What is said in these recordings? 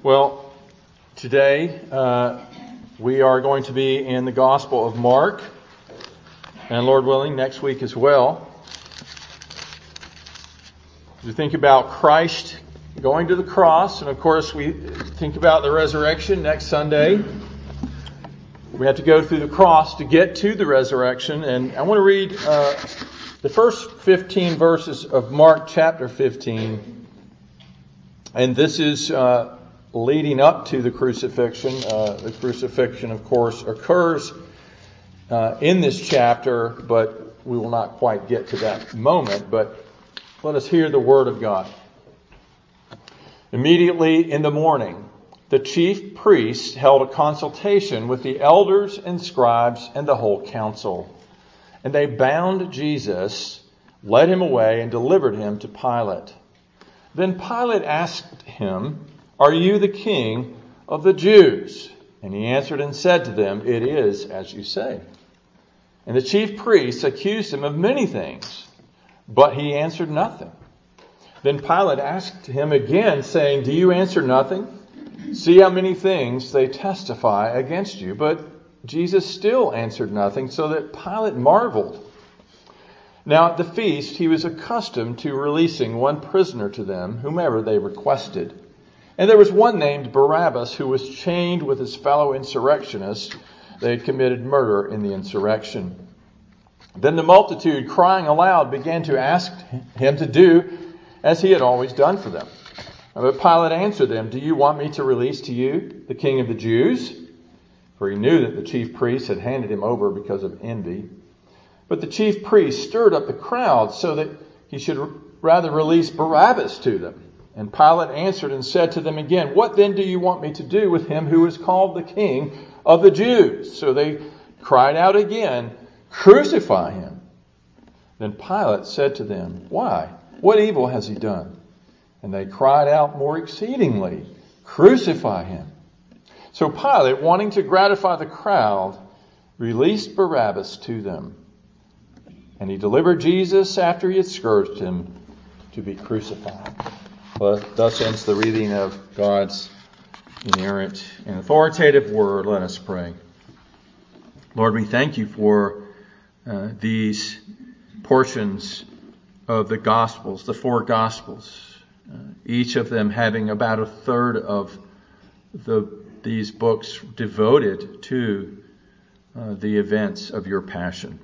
Well, today uh, we are going to be in the Gospel of Mark, and Lord willing, next week as well. We think about Christ going to the cross, and of course, we think about the resurrection next Sunday. We have to go through the cross to get to the resurrection, and I want to read uh, the first 15 verses of Mark chapter 15. And this is uh, leading up to the crucifixion. Uh, the crucifixion, of course, occurs uh, in this chapter, but we will not quite get to that moment. But let us hear the word of God. Immediately in the morning, the chief priests held a consultation with the elders and scribes and the whole council. And they bound Jesus, led him away, and delivered him to Pilate. Then Pilate asked him, Are you the king of the Jews? And he answered and said to them, It is as you say. And the chief priests accused him of many things, but he answered nothing. Then Pilate asked him again, saying, Do you answer nothing? See how many things they testify against you. But Jesus still answered nothing, so that Pilate marveled. Now at the feast, he was accustomed to releasing one prisoner to them, whomever they requested. And there was one named Barabbas who was chained with his fellow insurrectionists. They had committed murder in the insurrection. Then the multitude, crying aloud, began to ask him to do as he had always done for them. But Pilate answered them, Do you want me to release to you the king of the Jews? For he knew that the chief priests had handed him over because of envy. But the chief priests stirred up the crowd so that he should rather release Barabbas to them. And Pilate answered and said to them again, What then do you want me to do with him who is called the king of the Jews? So they cried out again, Crucify him. Then Pilate said to them, Why? What evil has he done? And they cried out more exceedingly, Crucify him. So Pilate, wanting to gratify the crowd, released Barabbas to them. And he delivered Jesus after he had scourged him to be crucified. But thus ends the reading of God's inerrant and authoritative word. Let us pray. Lord, we thank you for uh, these portions of the Gospels, the four Gospels, uh, each of them having about a third of the, these books devoted to uh, the events of your passion.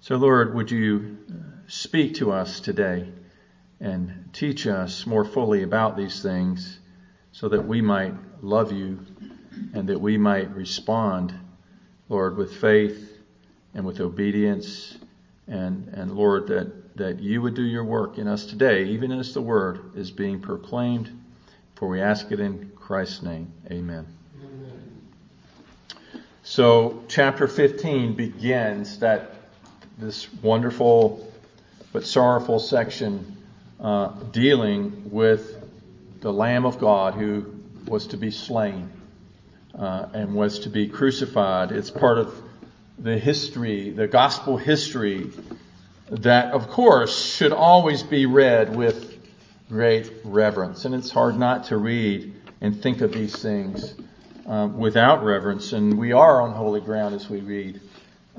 So, Lord, would you uh, speak to us today and teach us more fully about these things so that we might love you and that we might respond, Lord, with faith and with obedience. And, and Lord, that, that you would do your work in us today, even as the word is being proclaimed. For we ask it in Christ's name. Amen. Amen. So, chapter 15 begins that this wonderful but sorrowful section uh, dealing with the Lamb of God who was to be slain uh, and was to be crucified. It's part of the history, the gospel history, that of course should always be read with great reverence. And it's hard not to read and think of these things um, without reverence. And we are on holy ground as we read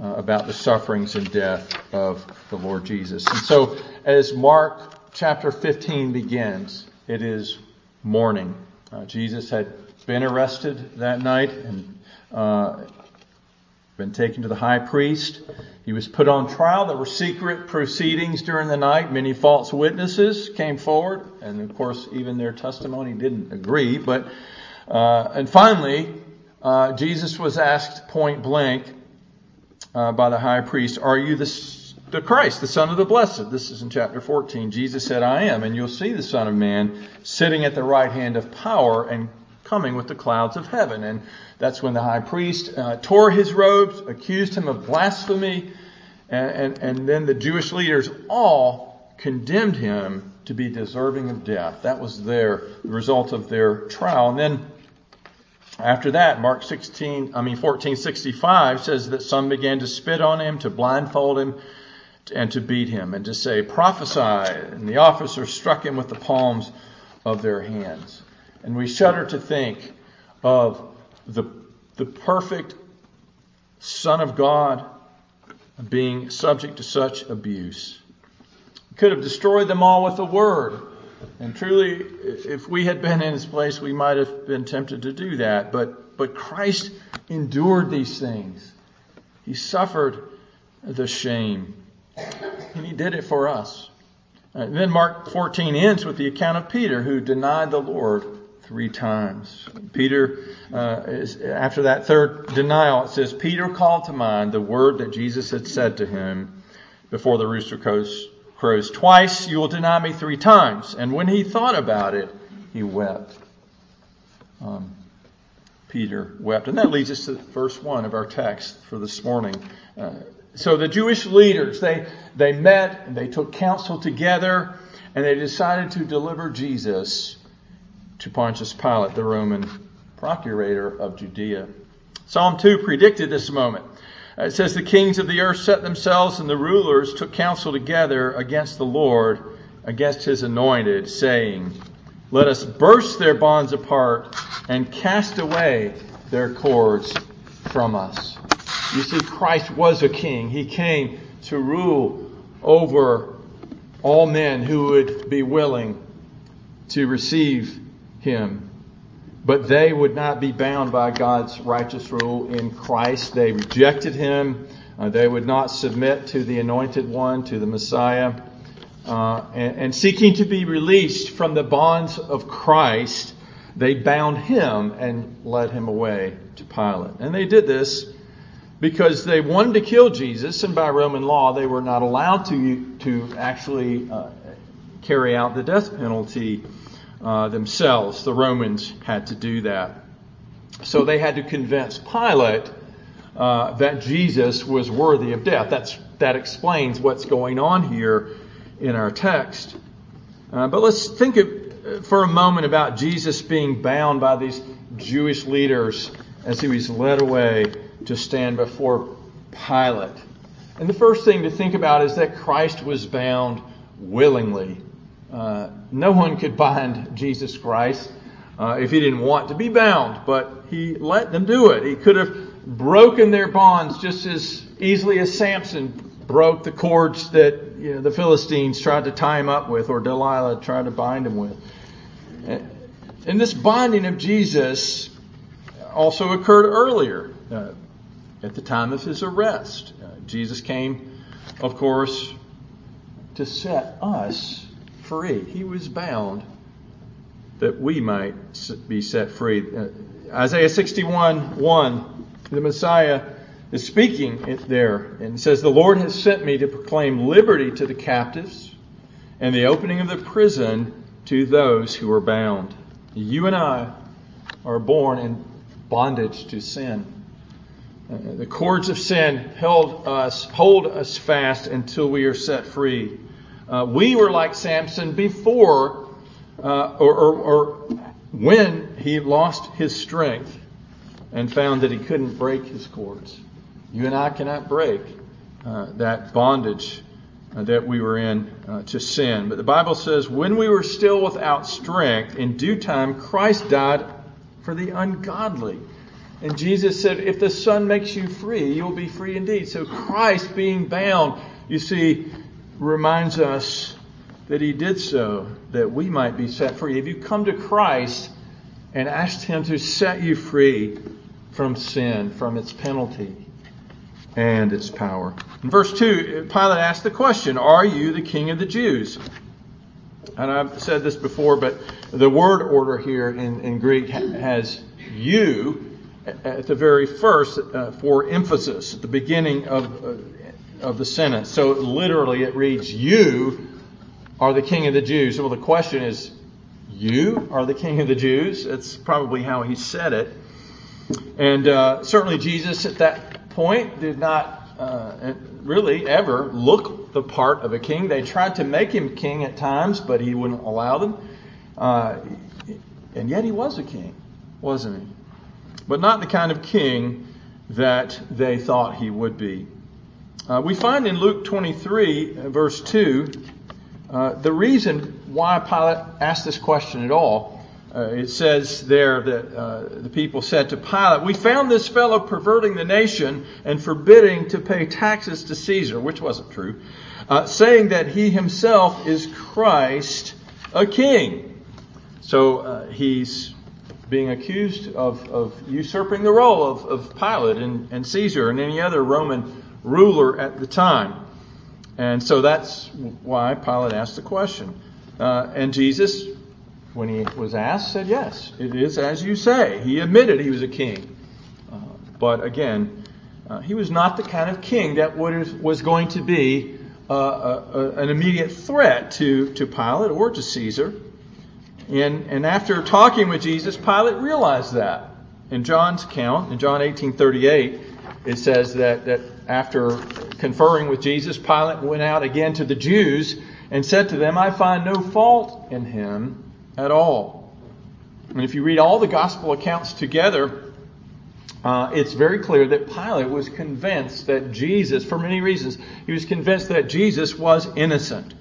uh, about the sufferings and death of the Lord Jesus. And so, as Mark chapter 15 begins, it is morning. Uh, Jesus had been arrested that night and uh, been taken to the high priest. He was put on trial. There were secret proceedings during the night. Many false witnesses came forward, and of course, even their testimony didn't agree. But uh, and finally, uh, Jesus was asked point blank, uh, by the high priest, Are you the, the Christ, the Son of the Blessed? This is in chapter 14. Jesus said, I am. And you'll see the Son of Man sitting at the right hand of power and coming with the clouds of heaven. And that's when the high priest uh, tore his robes, accused him of blasphemy, and, and, and then the Jewish leaders all condemned him to be deserving of death. That was their the result of their trial. And then after that, Mark 16, I mean 1465 says that some began to spit on him, to blindfold him, and to beat him, and to say, prophesy. And the officers struck him with the palms of their hands. And we shudder to think of the, the perfect Son of God being subject to such abuse. He could have destroyed them all with a word. And truly, if we had been in his place, we might have been tempted to do that. But, but Christ endured these things. He suffered the shame. And he did it for us. Then Mark 14 ends with the account of Peter who denied the Lord three times. Peter, uh, is, after that third denial, it says, Peter called to mind the word that Jesus had said to him before the rooster crows, crows twice, you will deny me three times. And when he thought about it, he wept. Um, Peter wept. And that leads us to verse 1 of our text for this morning. Uh, so the Jewish leaders, they, they met and they took counsel together and they decided to deliver Jesus to Pontius Pilate, the Roman procurator of Judea. Psalm 2 predicted this moment. Uh, it says, The kings of the earth set themselves and the rulers took counsel together against the Lord, against his anointed, saying, Let us burst their bonds apart and cast away their cords from us. You see, Christ was a king. He came to rule over all men who would be willing to receive him. But they would not be bound by God's righteous rule in Christ. They rejected him. Uh, they would not submit to the anointed one, to the Messiah. Uh, and, and seeking to be released from the bonds of Christ, they bound him and led him away to Pilate. And they did this because they wanted to kill Jesus, and by Roman law, they were not allowed to, to actually uh, carry out the death penalty uh, themselves. The Romans had to do that. So they had to convince Pilate uh, that Jesus was worthy of death. That's, that explains what's going on here in our text. Uh, but let's think of, for a moment about Jesus being bound by these Jewish leaders as he was led away to stand before Pilate. And the first thing to think about is that Christ was bound willingly. Uh, no one could bind Jesus Christ uh, if he didn't want to be bound, but he let them do it. He could have broken their bonds just as easily as Samson broke the cords that you know, the Philistines tried to tie him up with, or Delilah tried to bind him with. And this binding of Jesus also occurred earlier. Uh, at the time of his arrest. Uh, Jesus came, of course, to set us free. He was bound that we might be set free. Uh, Isaiah 61 1, the Messiah is speaking there and says, The Lord has sent me to proclaim liberty to the captives and the opening of the prison to those who are bound. You and I are born in bondage to sin. The cords of sin held us, hold us fast until we are set free. Uh, we were like Samson before, uh, or, or, or, when he lost his strength and found that he couldn't break his cords. You and I cannot break uh, that bondage uh, that we were in uh, to sin. But the Bible says, when we were still without strength, in due time Christ died for the ungodly. And Jesus said, if the Son makes you free, you'll be free indeed. So Christ being bound, you see, reminds us that he did so that we might be set free. If you come to Christ and ask him to set you free from sin, from its penalty and its power. In verse 2, Pilate asked the question, Are you the king of the Jews? And I've said this before, but the word order here in, in Greek has you at the very first uh, for emphasis at the beginning of, uh, of the sentence. So literally it reads, You are the king of the Jews. Well, the question is, You are the king of the Jews? That's probably how he said it. And uh, certainly Jesus at that point did not uh, really ever look the part of a king. They tried to make him king at times, but he wouldn't allow them. Uh, and yet he was a king, wasn't he? But not the kind of king that they thought he would be. Uh, we find in Luke 23, uh, verse 2, uh, the reason why Pilate asked this question at all uh, it says there that uh, the people said to Pilate, We found this fellow perverting the nation and forbidding to pay taxes to Caesar, which wasn't true, uh, saying that he himself is Christ, a king. So he's being accused of, of usurping the role of, of Pilate and, and Caesar and any other Roman ruler at the time. And so that's why Pilate asked the question. Uh, and Jesus when he was asked, said, Yes, it is as you say. He admitted he was a king. Uh, but again, uh, he was not the kind of king that would, was going to be uh, a, a, an immediate threat to, to Pilate or to Caesar. And, and after talking with Jesus, Pilate realized that. In John's account, in John 18:38, it says that, that after conferring with Jesus, Pilate went out again to the Jews and said to them, I find no fault in him at all. And if you read all the gospel accounts together, uh, it's very clear that Pilate was convinced that Jesus, for many reasons, he was convinced that Jesus was innocent.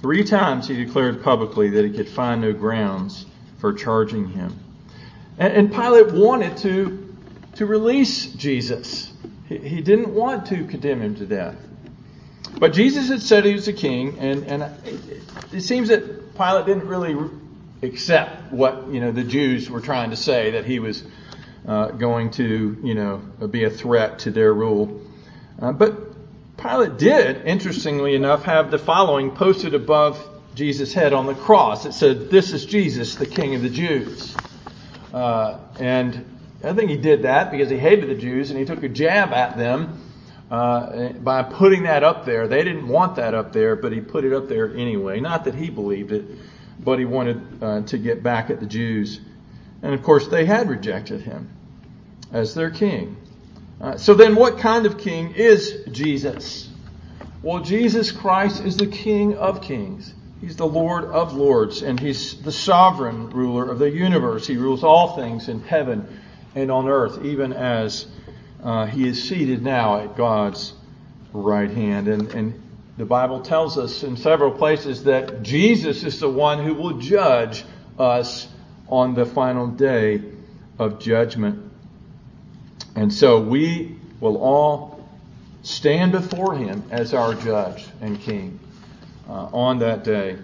Three times he declared publicly that he could find no grounds for charging him. And, Pilate wanted to, to release Jesus. He, he didn't want to condemn him to death. But Jesus had said he was a king, and, and it, it seems that Pilate didn't really accept what you know the Jews were trying to say that he was uh, going to you know be a threat to their rule. Uh, but Pilate did, interestingly enough, have the following posted above Jesus' head on the cross. It said, "This is Jesus, the King of the Jews." Uh, and I think he did that because he hated the Jews and he took a jab at them uh, by putting that up there. They didn't want that up there, but he put it up there anyway. Not that he believed it, but he wanted uh, to get back at the Jews. And of course, they had rejected him as their king. Uh, so then, what kind of king is Jesus? Well, Jesus Christ is the King of kings. He's the Lord of lords, and He's the sovereign ruler of the universe. He rules all things in heaven and on earth, even as uh, he is seated now at God's right hand. And, and the Bible tells us in several places that Jesus is the one who will judge us on the final day of judgment. And so we will all stand before him as our judge and king uh, on that day.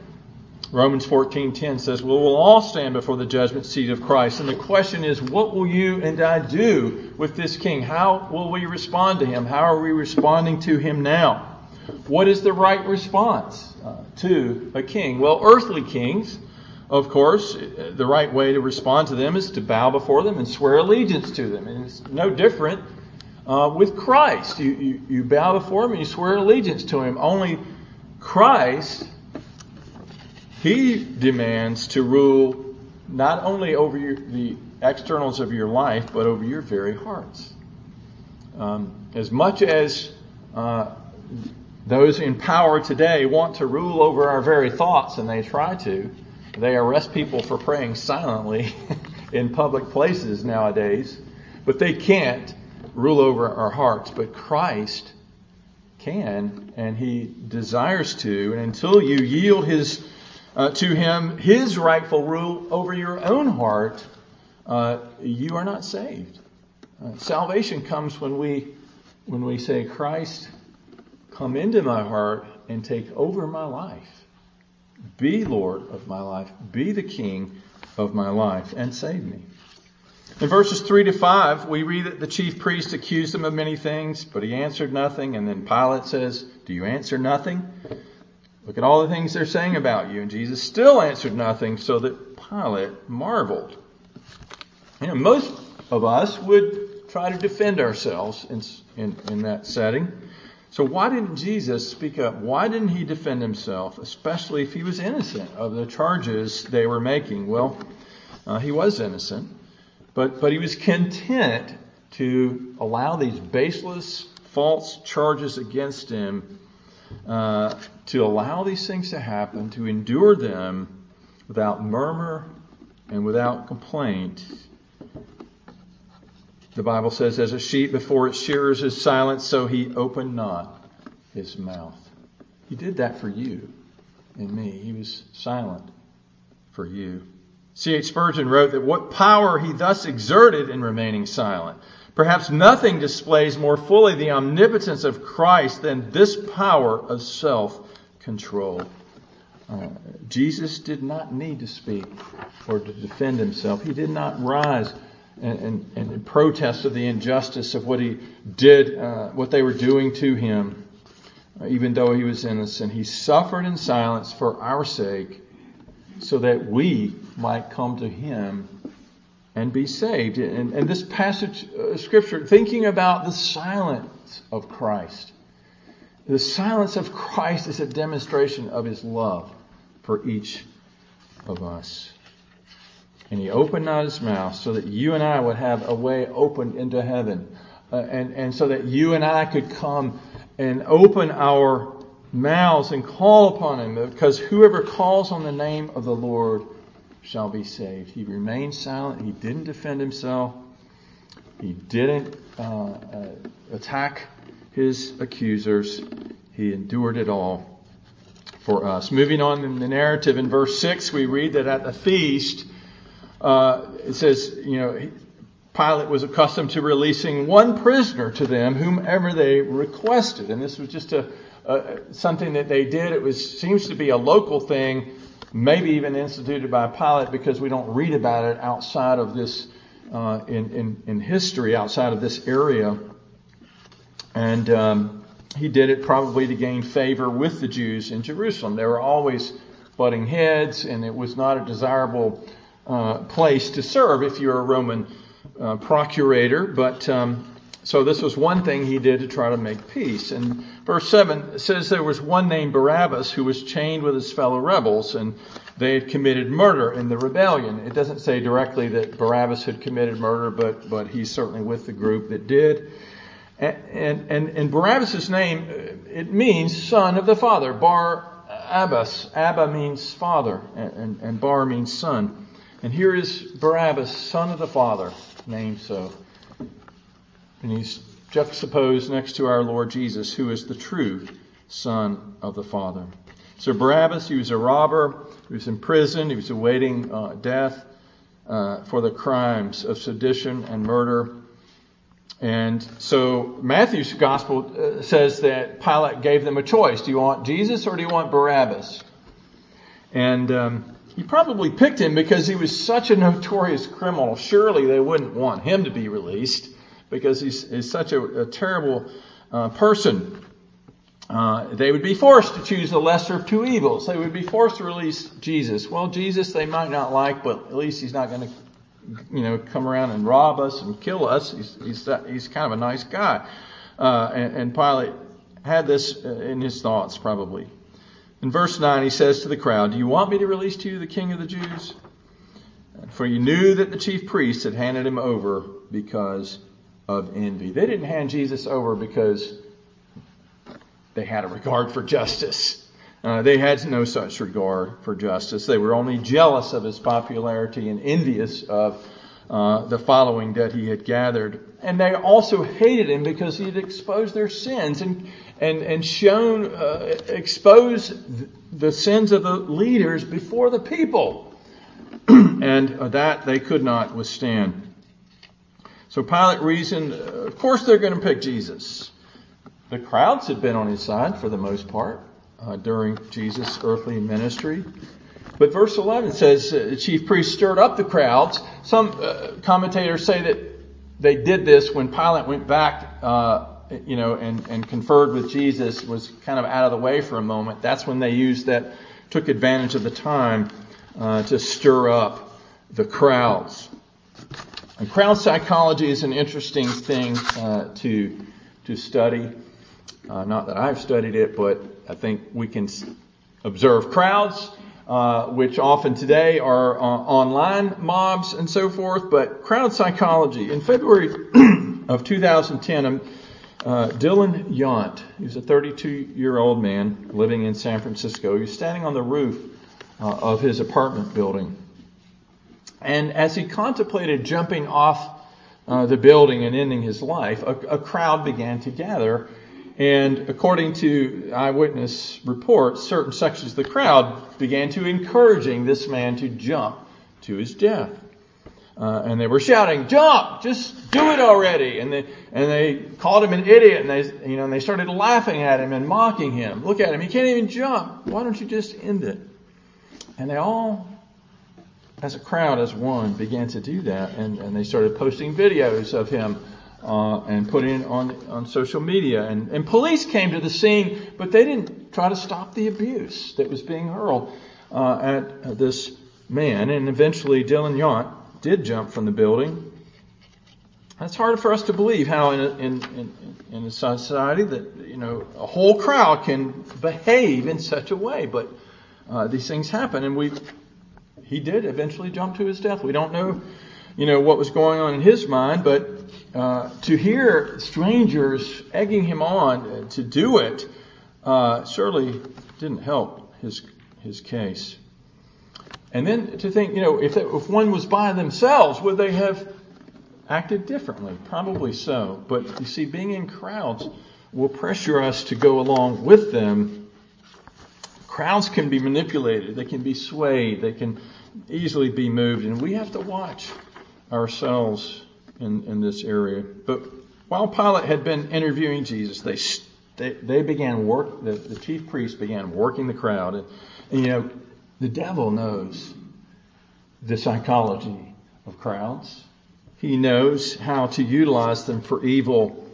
Romans 14:10 says, "We will all stand before the judgment seat of Christ." And the question is, what will you and I do with this king? How will we respond to him? How are we responding to him now? What is the right response uh, to a king? Well, earthly kings, of course, the right way to respond to them is to bow before them and swear allegiance to them. And it's no different uh, with Christ. You, you, you bow before him and you swear allegiance to him. Only Christ he demands to rule not only over your, the externals of your life, but over your very hearts. Um, as much as uh, those in power today want to rule over our very thoughts, and they try to, they arrest people for praying silently in public places nowadays, but they can't rule over our hearts. But Christ can, and He desires to. And until you yield His uh, to him his rightful rule over your own heart, uh, you are not saved. Uh, salvation comes when we when we say, Christ, come into my heart and take over my life. Be Lord of my life. Be the King of my life and save me. In verses 3 to 5, we read that the chief priest accused him of many things, but he answered nothing. And then Pilate says, Do you answer nothing? Look at all the things they're saying about you. And Jesus still answered nothing, so that Pilate marveled. You know, most of us would try to defend ourselves in, in, in that setting. So why didn't Jesus speak up? Why didn't he defend himself, especially if he was innocent of the charges they were making? Well, uh, he was innocent, but, but he was content to allow these baseless, false charges against him uh, to allow these things to happen, to endure them without murmur and without complaint. The Bible says, as a sheep before its shearers is silent, so he opened not his mouth. He did that for you and me. He was silent for you. C.H. Spurgeon wrote that what power he thus exerted in remaining silent. Perhaps nothing displays more fully the omnipotence of Christ than this power of self control. Uh, Jesus did not need to speak or to defend himself. He did not rise and, and, and in protest of the injustice of what he did, uh, what they were doing to him, uh, even though he was innocent. He suffered in silence for our sake so that we might come to him and be saved. And, and this passage of scripture, thinking about the silence of Christ, the silence of Christ is a demonstration of his love for each of us. And he opened not his mouth so that you and I would have a way opened into heaven. Uh, and, and so that you and I could come and open our mouths and call upon him because whoever calls on the name of the Lord shall be saved. He remained silent. He didn't defend himself. He didn't uh, uh, attack his accusers. He endured it all for us. Moving on in the narrative, in verse 6, we read that at the feast, uh, it says, you know, Pilate was accustomed to releasing one prisoner to them, whomever they requested. And this was just a, uh, something that they did. It was seems to be a local thing, maybe even instituted by Pilate, because we don't read about it outside of this uh, in, in, in history, outside of this area. And um, he did it probably to gain favor with the Jews in Jerusalem. They were always butting heads, and it was not a desirable uh, place to serve if you're a Roman uh, procurator. But um, so this was one thing he did to try to make peace. And verse 7 says there was one named Barabbas who was chained with his fellow rebels, and they had committed murder in the rebellion. It doesn't say directly that Barabbas had committed murder, but, but he's certainly with the group that did. And, and, and, Barabbas' name, it means son of the father. Bar Abbas. Abba means father, and, and, and Bar means son. And here is Barabbas, son of the father, named so. And he's juxtaposed next to our Lord Jesus, who is the true Son of the Father. So Barabbas, he was a robber, he was in prison, he was awaiting uh, death uh, for the crimes of sedition and murder. And so Matthew's gospel uh, says that Pilate gave them a choice. Do you want Jesus or do you want Barabbas? And um, he probably picked him because he was such a notorious criminal. Surely they wouldn't want him to be released because he's, he's such a, a terrible uh, person. Uh, they would be forced to choose the lesser of two evils. They would be forced to release Jesus. Well, Jesus they might not like, but at least he's not going to, you know, come around and rob us and kill us. He's he's, he's kind of a nice guy. Uh, and, and Pilate had this uh, in his thoughts probably. In verse 9, he says to the crowd, Do you want me to release to you the king of the Jews? For you knew that the chief priests had handed him over because of envy. They didn't hand Jesus over because they had a regard for justice. Uh, they had no such regard for justice. They were only jealous of his popularity and envious of uh, the following that he had gathered. And they also hated him because he had exposed their sins and and and shown uh, exposed the sins of the leaders before the people, and that they could not withstand. So Pilate reasoned, uh, of course they're going to pick Jesus. The crowds had been on his side for the most part uh, during Jesus' earthly ministry. But verse 11 says uh, the chief priest stirred up the crowds. Some uh, commentators say that they did this when Pilate went back, uh, you know, and, and conferred with Jesus, was kind of out of the way for a moment. That's when they used that, took advantage of the time uh, to stir up the crowds. And crowd psychology is an interesting thing uh, to to study. Uh, not that I've studied it, but I think we can observe crowds, uh, which often today are uh, online mobs and so forth. But crowd psychology. In February of 2010, um, uh, Dylan Yount, he's a 32 year old man living in San Francisco. He was standing on the roof uh, of his apartment building. And as he contemplated jumping off uh, the building and ending his life, a, a, crowd began to gather. And according to eyewitness reports, certain sections of the crowd began to encouraging this man to jump to his death. Uh, and they were shouting, "Jump! Just do it already!" And they and they called him an idiot, and they you know and they started laughing at him and mocking him. Look at him; he can't even jump. Why don't you just end it? And they all, as a crowd, as one, began to do that, and, and they started posting videos of him uh, and put in on on social media. And, and police came to the scene, but they didn't try to stop the abuse that was being hurled uh, at this man. And eventually, Dylan Yount did jump from the building. It's hard for us to believe how in a, in, in, in a society that, you know, a whole crowd can behave in such a way, but uh, these things happen and we, he did eventually jump to his death. We don't know, you know, what was going on in his mind, but uh, to hear strangers egging him on to do it uh, surely didn't help his his case. And then to think, you know, if, if one was by themselves, would they have acted differently? Probably so. But you see, being in crowds will pressure us to go along with them. Crowds can be manipulated, they can be swayed, they can easily be moved, and we have to watch ourselves in, in this area. But while Pilate had been interviewing Jesus, they they, they began work. The, the chief priests began working the crowd, and, and you know the devil knows the psychology of crowds. He knows how to utilize them for evil.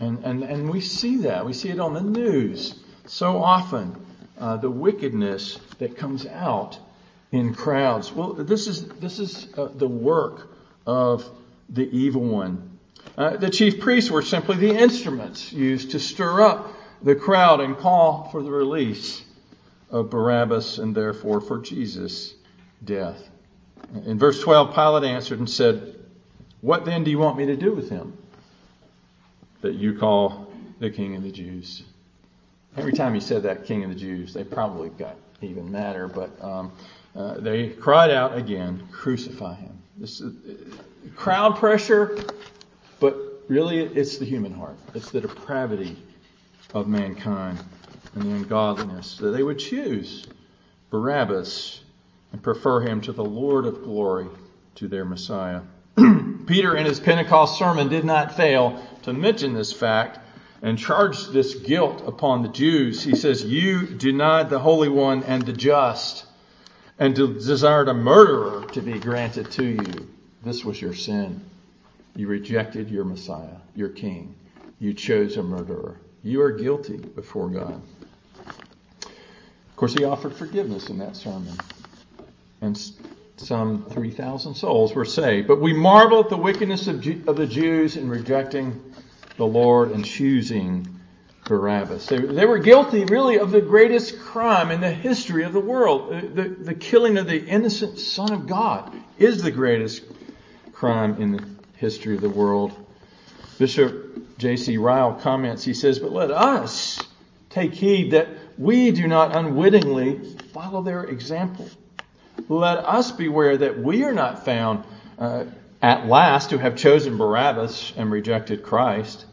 And, and, and we see that. We see it on the news so often. Uh, the wickedness that comes out in crowds. Well, this is, this is uh, the work of the evil one. Uh, the chief priests were simply the instruments used to stir up the crowd and call for the release of Barabbas and therefore for Jesus' death. In verse 12, Pilate answered and said, What then do you want me to do with him that you call the King of the Jews? Every time he said that, King of the Jews, they probably got even madder, but um, uh, they cried out again, Crucify him. This is, crowd pressure, but really it's the human heart. It's the depravity of mankind and the ungodliness, that they would choose Barabbas and prefer him to the Lord of glory, to their Messiah. Peter, in his Pentecost sermon, did not fail to mention this fact and charge this guilt upon the Jews. He says, You denied the Holy One and the just, and desired a murderer to be granted to you. This was your sin. You rejected your Messiah, your King. You chose a murderer. You are guilty before God. Of course, he offered forgiveness in that sermon. And some 3,000 souls were saved. But we marvel at the wickedness of, of the Jews in rejecting the Lord and choosing Barabbas. They, they, were guilty, really, of the greatest crime in the history of the world. The, the, the killing of the innocent Son of God is the greatest crime in the history of the world. Bishop J.C. Ryle comments, he says, But let us take heed that we do not unwittingly follow their example. Let us beware that we are not found uh, at last to have chosen Barabbas and rejected Christ.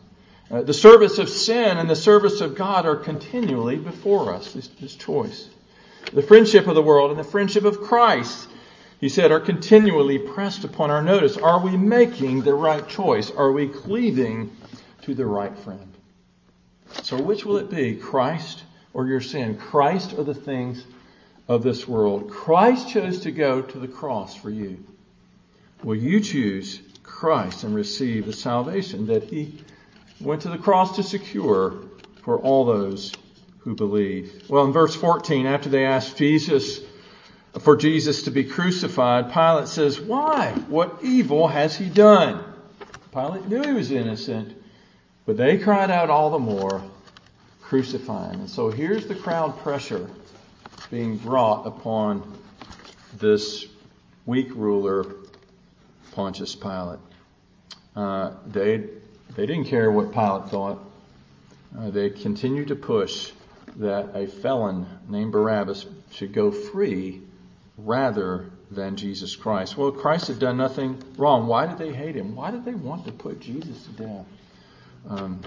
Uh, the service of sin and the service of God are continually before us, this, this choice. The friendship of the world and the friendship of Christ, he said, are continually pressed upon our notice. Are we making the right choice? Are we cleaving to the right friend? So which will it be, Christ or your sin, Christ or the things of this world. Christ chose to go to the cross for you. Will you choose Christ and receive the salvation that he went to the cross to secure for all those who believe? Well, in verse 14, after they asked Jesus for Jesus to be crucified, Pilate says, Why? What evil has he done? Pilate knew he was innocent, but they cried out all the more, crucifying. And so here's the crowd pressure being brought upon this weak ruler, Pontius Pilate. Uh, they, they didn't care what Pilate thought. Uh, they continued to push that a felon named Barabbas should go free rather than Jesus Christ. Well, Christ had done nothing wrong. Why did they hate him? Why did they want to put Jesus to death? Um,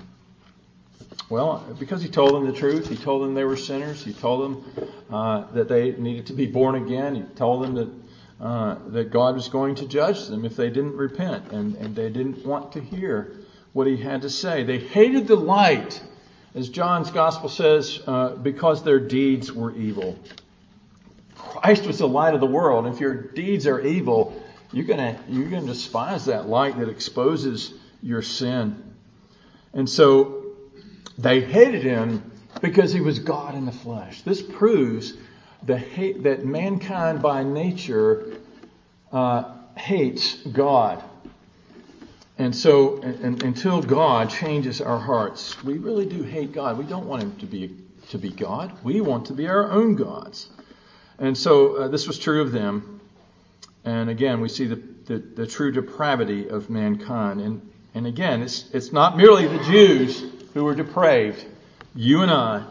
Well, because he told them the truth. He told them they were sinners. He told them uh, that they needed to be born again. He told them that uh, that God was going to judge them if they didn't repent, and, and they didn't want to hear what he had to say. They hated the light, as John's gospel says, uh, because their deeds were evil. Christ was the light of the world. If your deeds are evil, you're gonna you're gonna despise that light that exposes your sin. And so they hated him because he was God in the flesh. This proves the hate, that mankind by nature uh, hates God. And so, and, until God changes our hearts, we really do hate God. We don't want Him to be to be God. We want to be our own gods. And so, uh, this was true of them. And again, we see the, the, the true depravity of mankind. And and again, it's it's not merely the Jews who are depraved. You and I,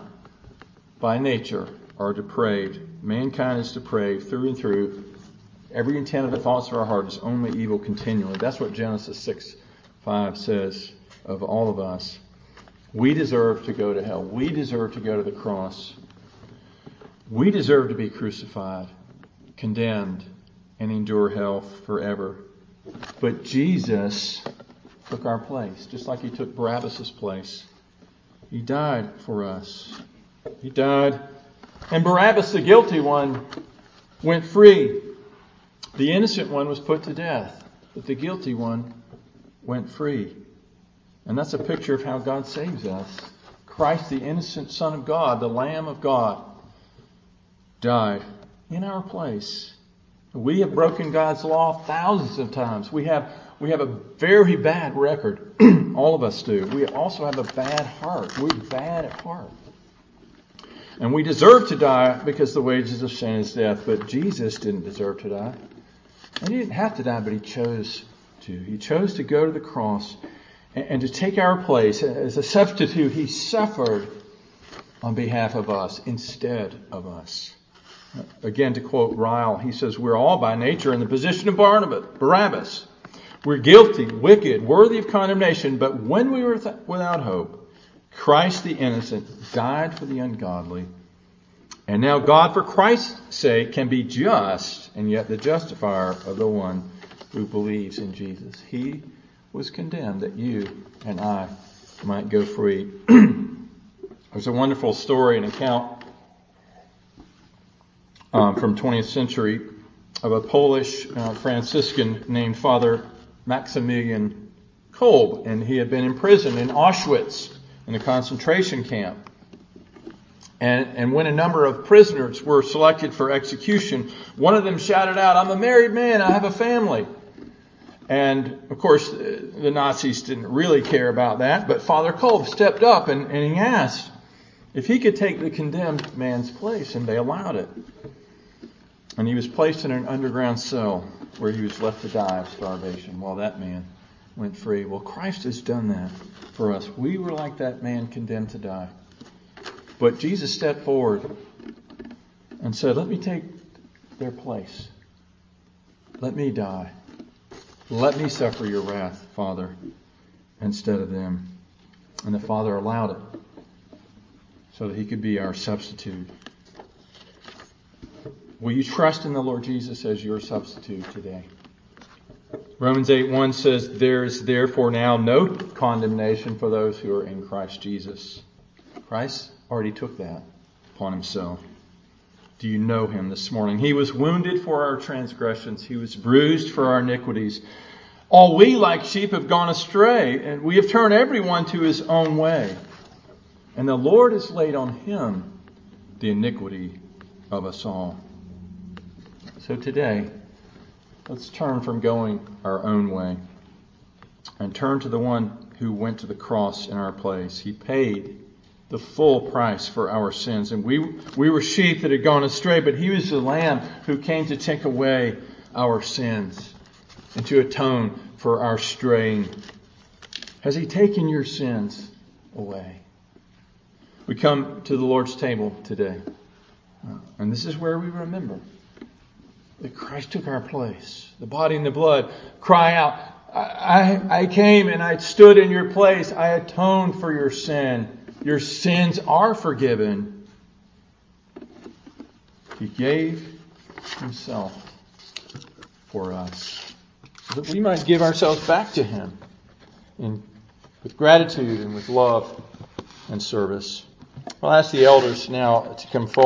by nature, are depraved. Mankind is depraved through and through. Every intent of the thoughts of our heart is only evil continually. That's what Genesis 6 5 says of all of us. We deserve to go to hell. We deserve to go to the cross. We deserve to be crucified, condemned, and endure hell forever. But Jesus took our place, just like he took Barabbas' place. He died for us. He died and Barabbas, the guilty one, went free. The innocent one was put to death, but the guilty one went free. And that's a picture of how God saves us. Christ, the innocent Son of God, the Lamb of God, died in our place. We have broken God's law thousands of times. We have, we have a very bad record. All of us do. We also have a bad heart. We're bad at heart. And we deserve to die because the wages of sin is death, but Jesus didn't deserve to die. And he didn't have to die, but he chose to. He chose to go to the cross and, and to take our place. As a substitute, he suffered on behalf of us instead of us. Again, to quote Ryle, he says, We're all by nature in the position of Barnabas, Barabbas. We're guilty, wicked, worthy of condemnation, but when we were th- without hope, Christ the innocent died for the ungodly. And now God, for Christ's sake, can be just and yet the justifier of the one who believes in Jesus. He was condemned that you and I might go free. There's a wonderful story, and account um, from 20th century of a Polish uh, Franciscan named Father Maximilian Kolbe, and he had been imprisoned in Auschwitz in a concentration camp. And, and when a number of prisoners were selected for execution, one of them shouted out, I'm a married man, I have a family. And of course, the Nazis didn't really care about that, but Father Kolbe stepped up and, and he asked if he could take the condemned man's place, and they allowed it. And he was placed in an underground cell where he was left to die of starvation while that man went free. Well, Christ has done that for us. We were like that man condemned to die. But Jesus stepped forward and said, Let me take their place. Let me die. Let me suffer your wrath, Father, instead of them. And the Father allowed it so that he could be our substitute. Will you trust in the Lord Jesus as your substitute today? Romans 8 1 says, There is therefore now no condemnation for those who are in Christ Jesus. Christ already took that upon himself. Do you know him this morning? He was wounded for our transgressions, he was bruised for our iniquities. All we, like sheep, have gone astray, and we have turned everyone to his own way. And the Lord has laid on him the iniquity of us all. So today, Let's turn from going our own way and turn to the one who went to the cross in our place. He paid the full price for our sins. And we, we were sheep that had gone astray, but he was the lamb who came to take away our sins and to atone for our straying. Has he taken your sins away? We come to the Lord's table today. Uh, and this is where we remember that Christ took our place. The body and the blood cry out, I, I came and I stood in your place. I atoned for your sin. Your sins are forgiven. He gave himself for us that we might give ourselves back to him in, with gratitude and with love and service. I'll ask the elders now to come forward.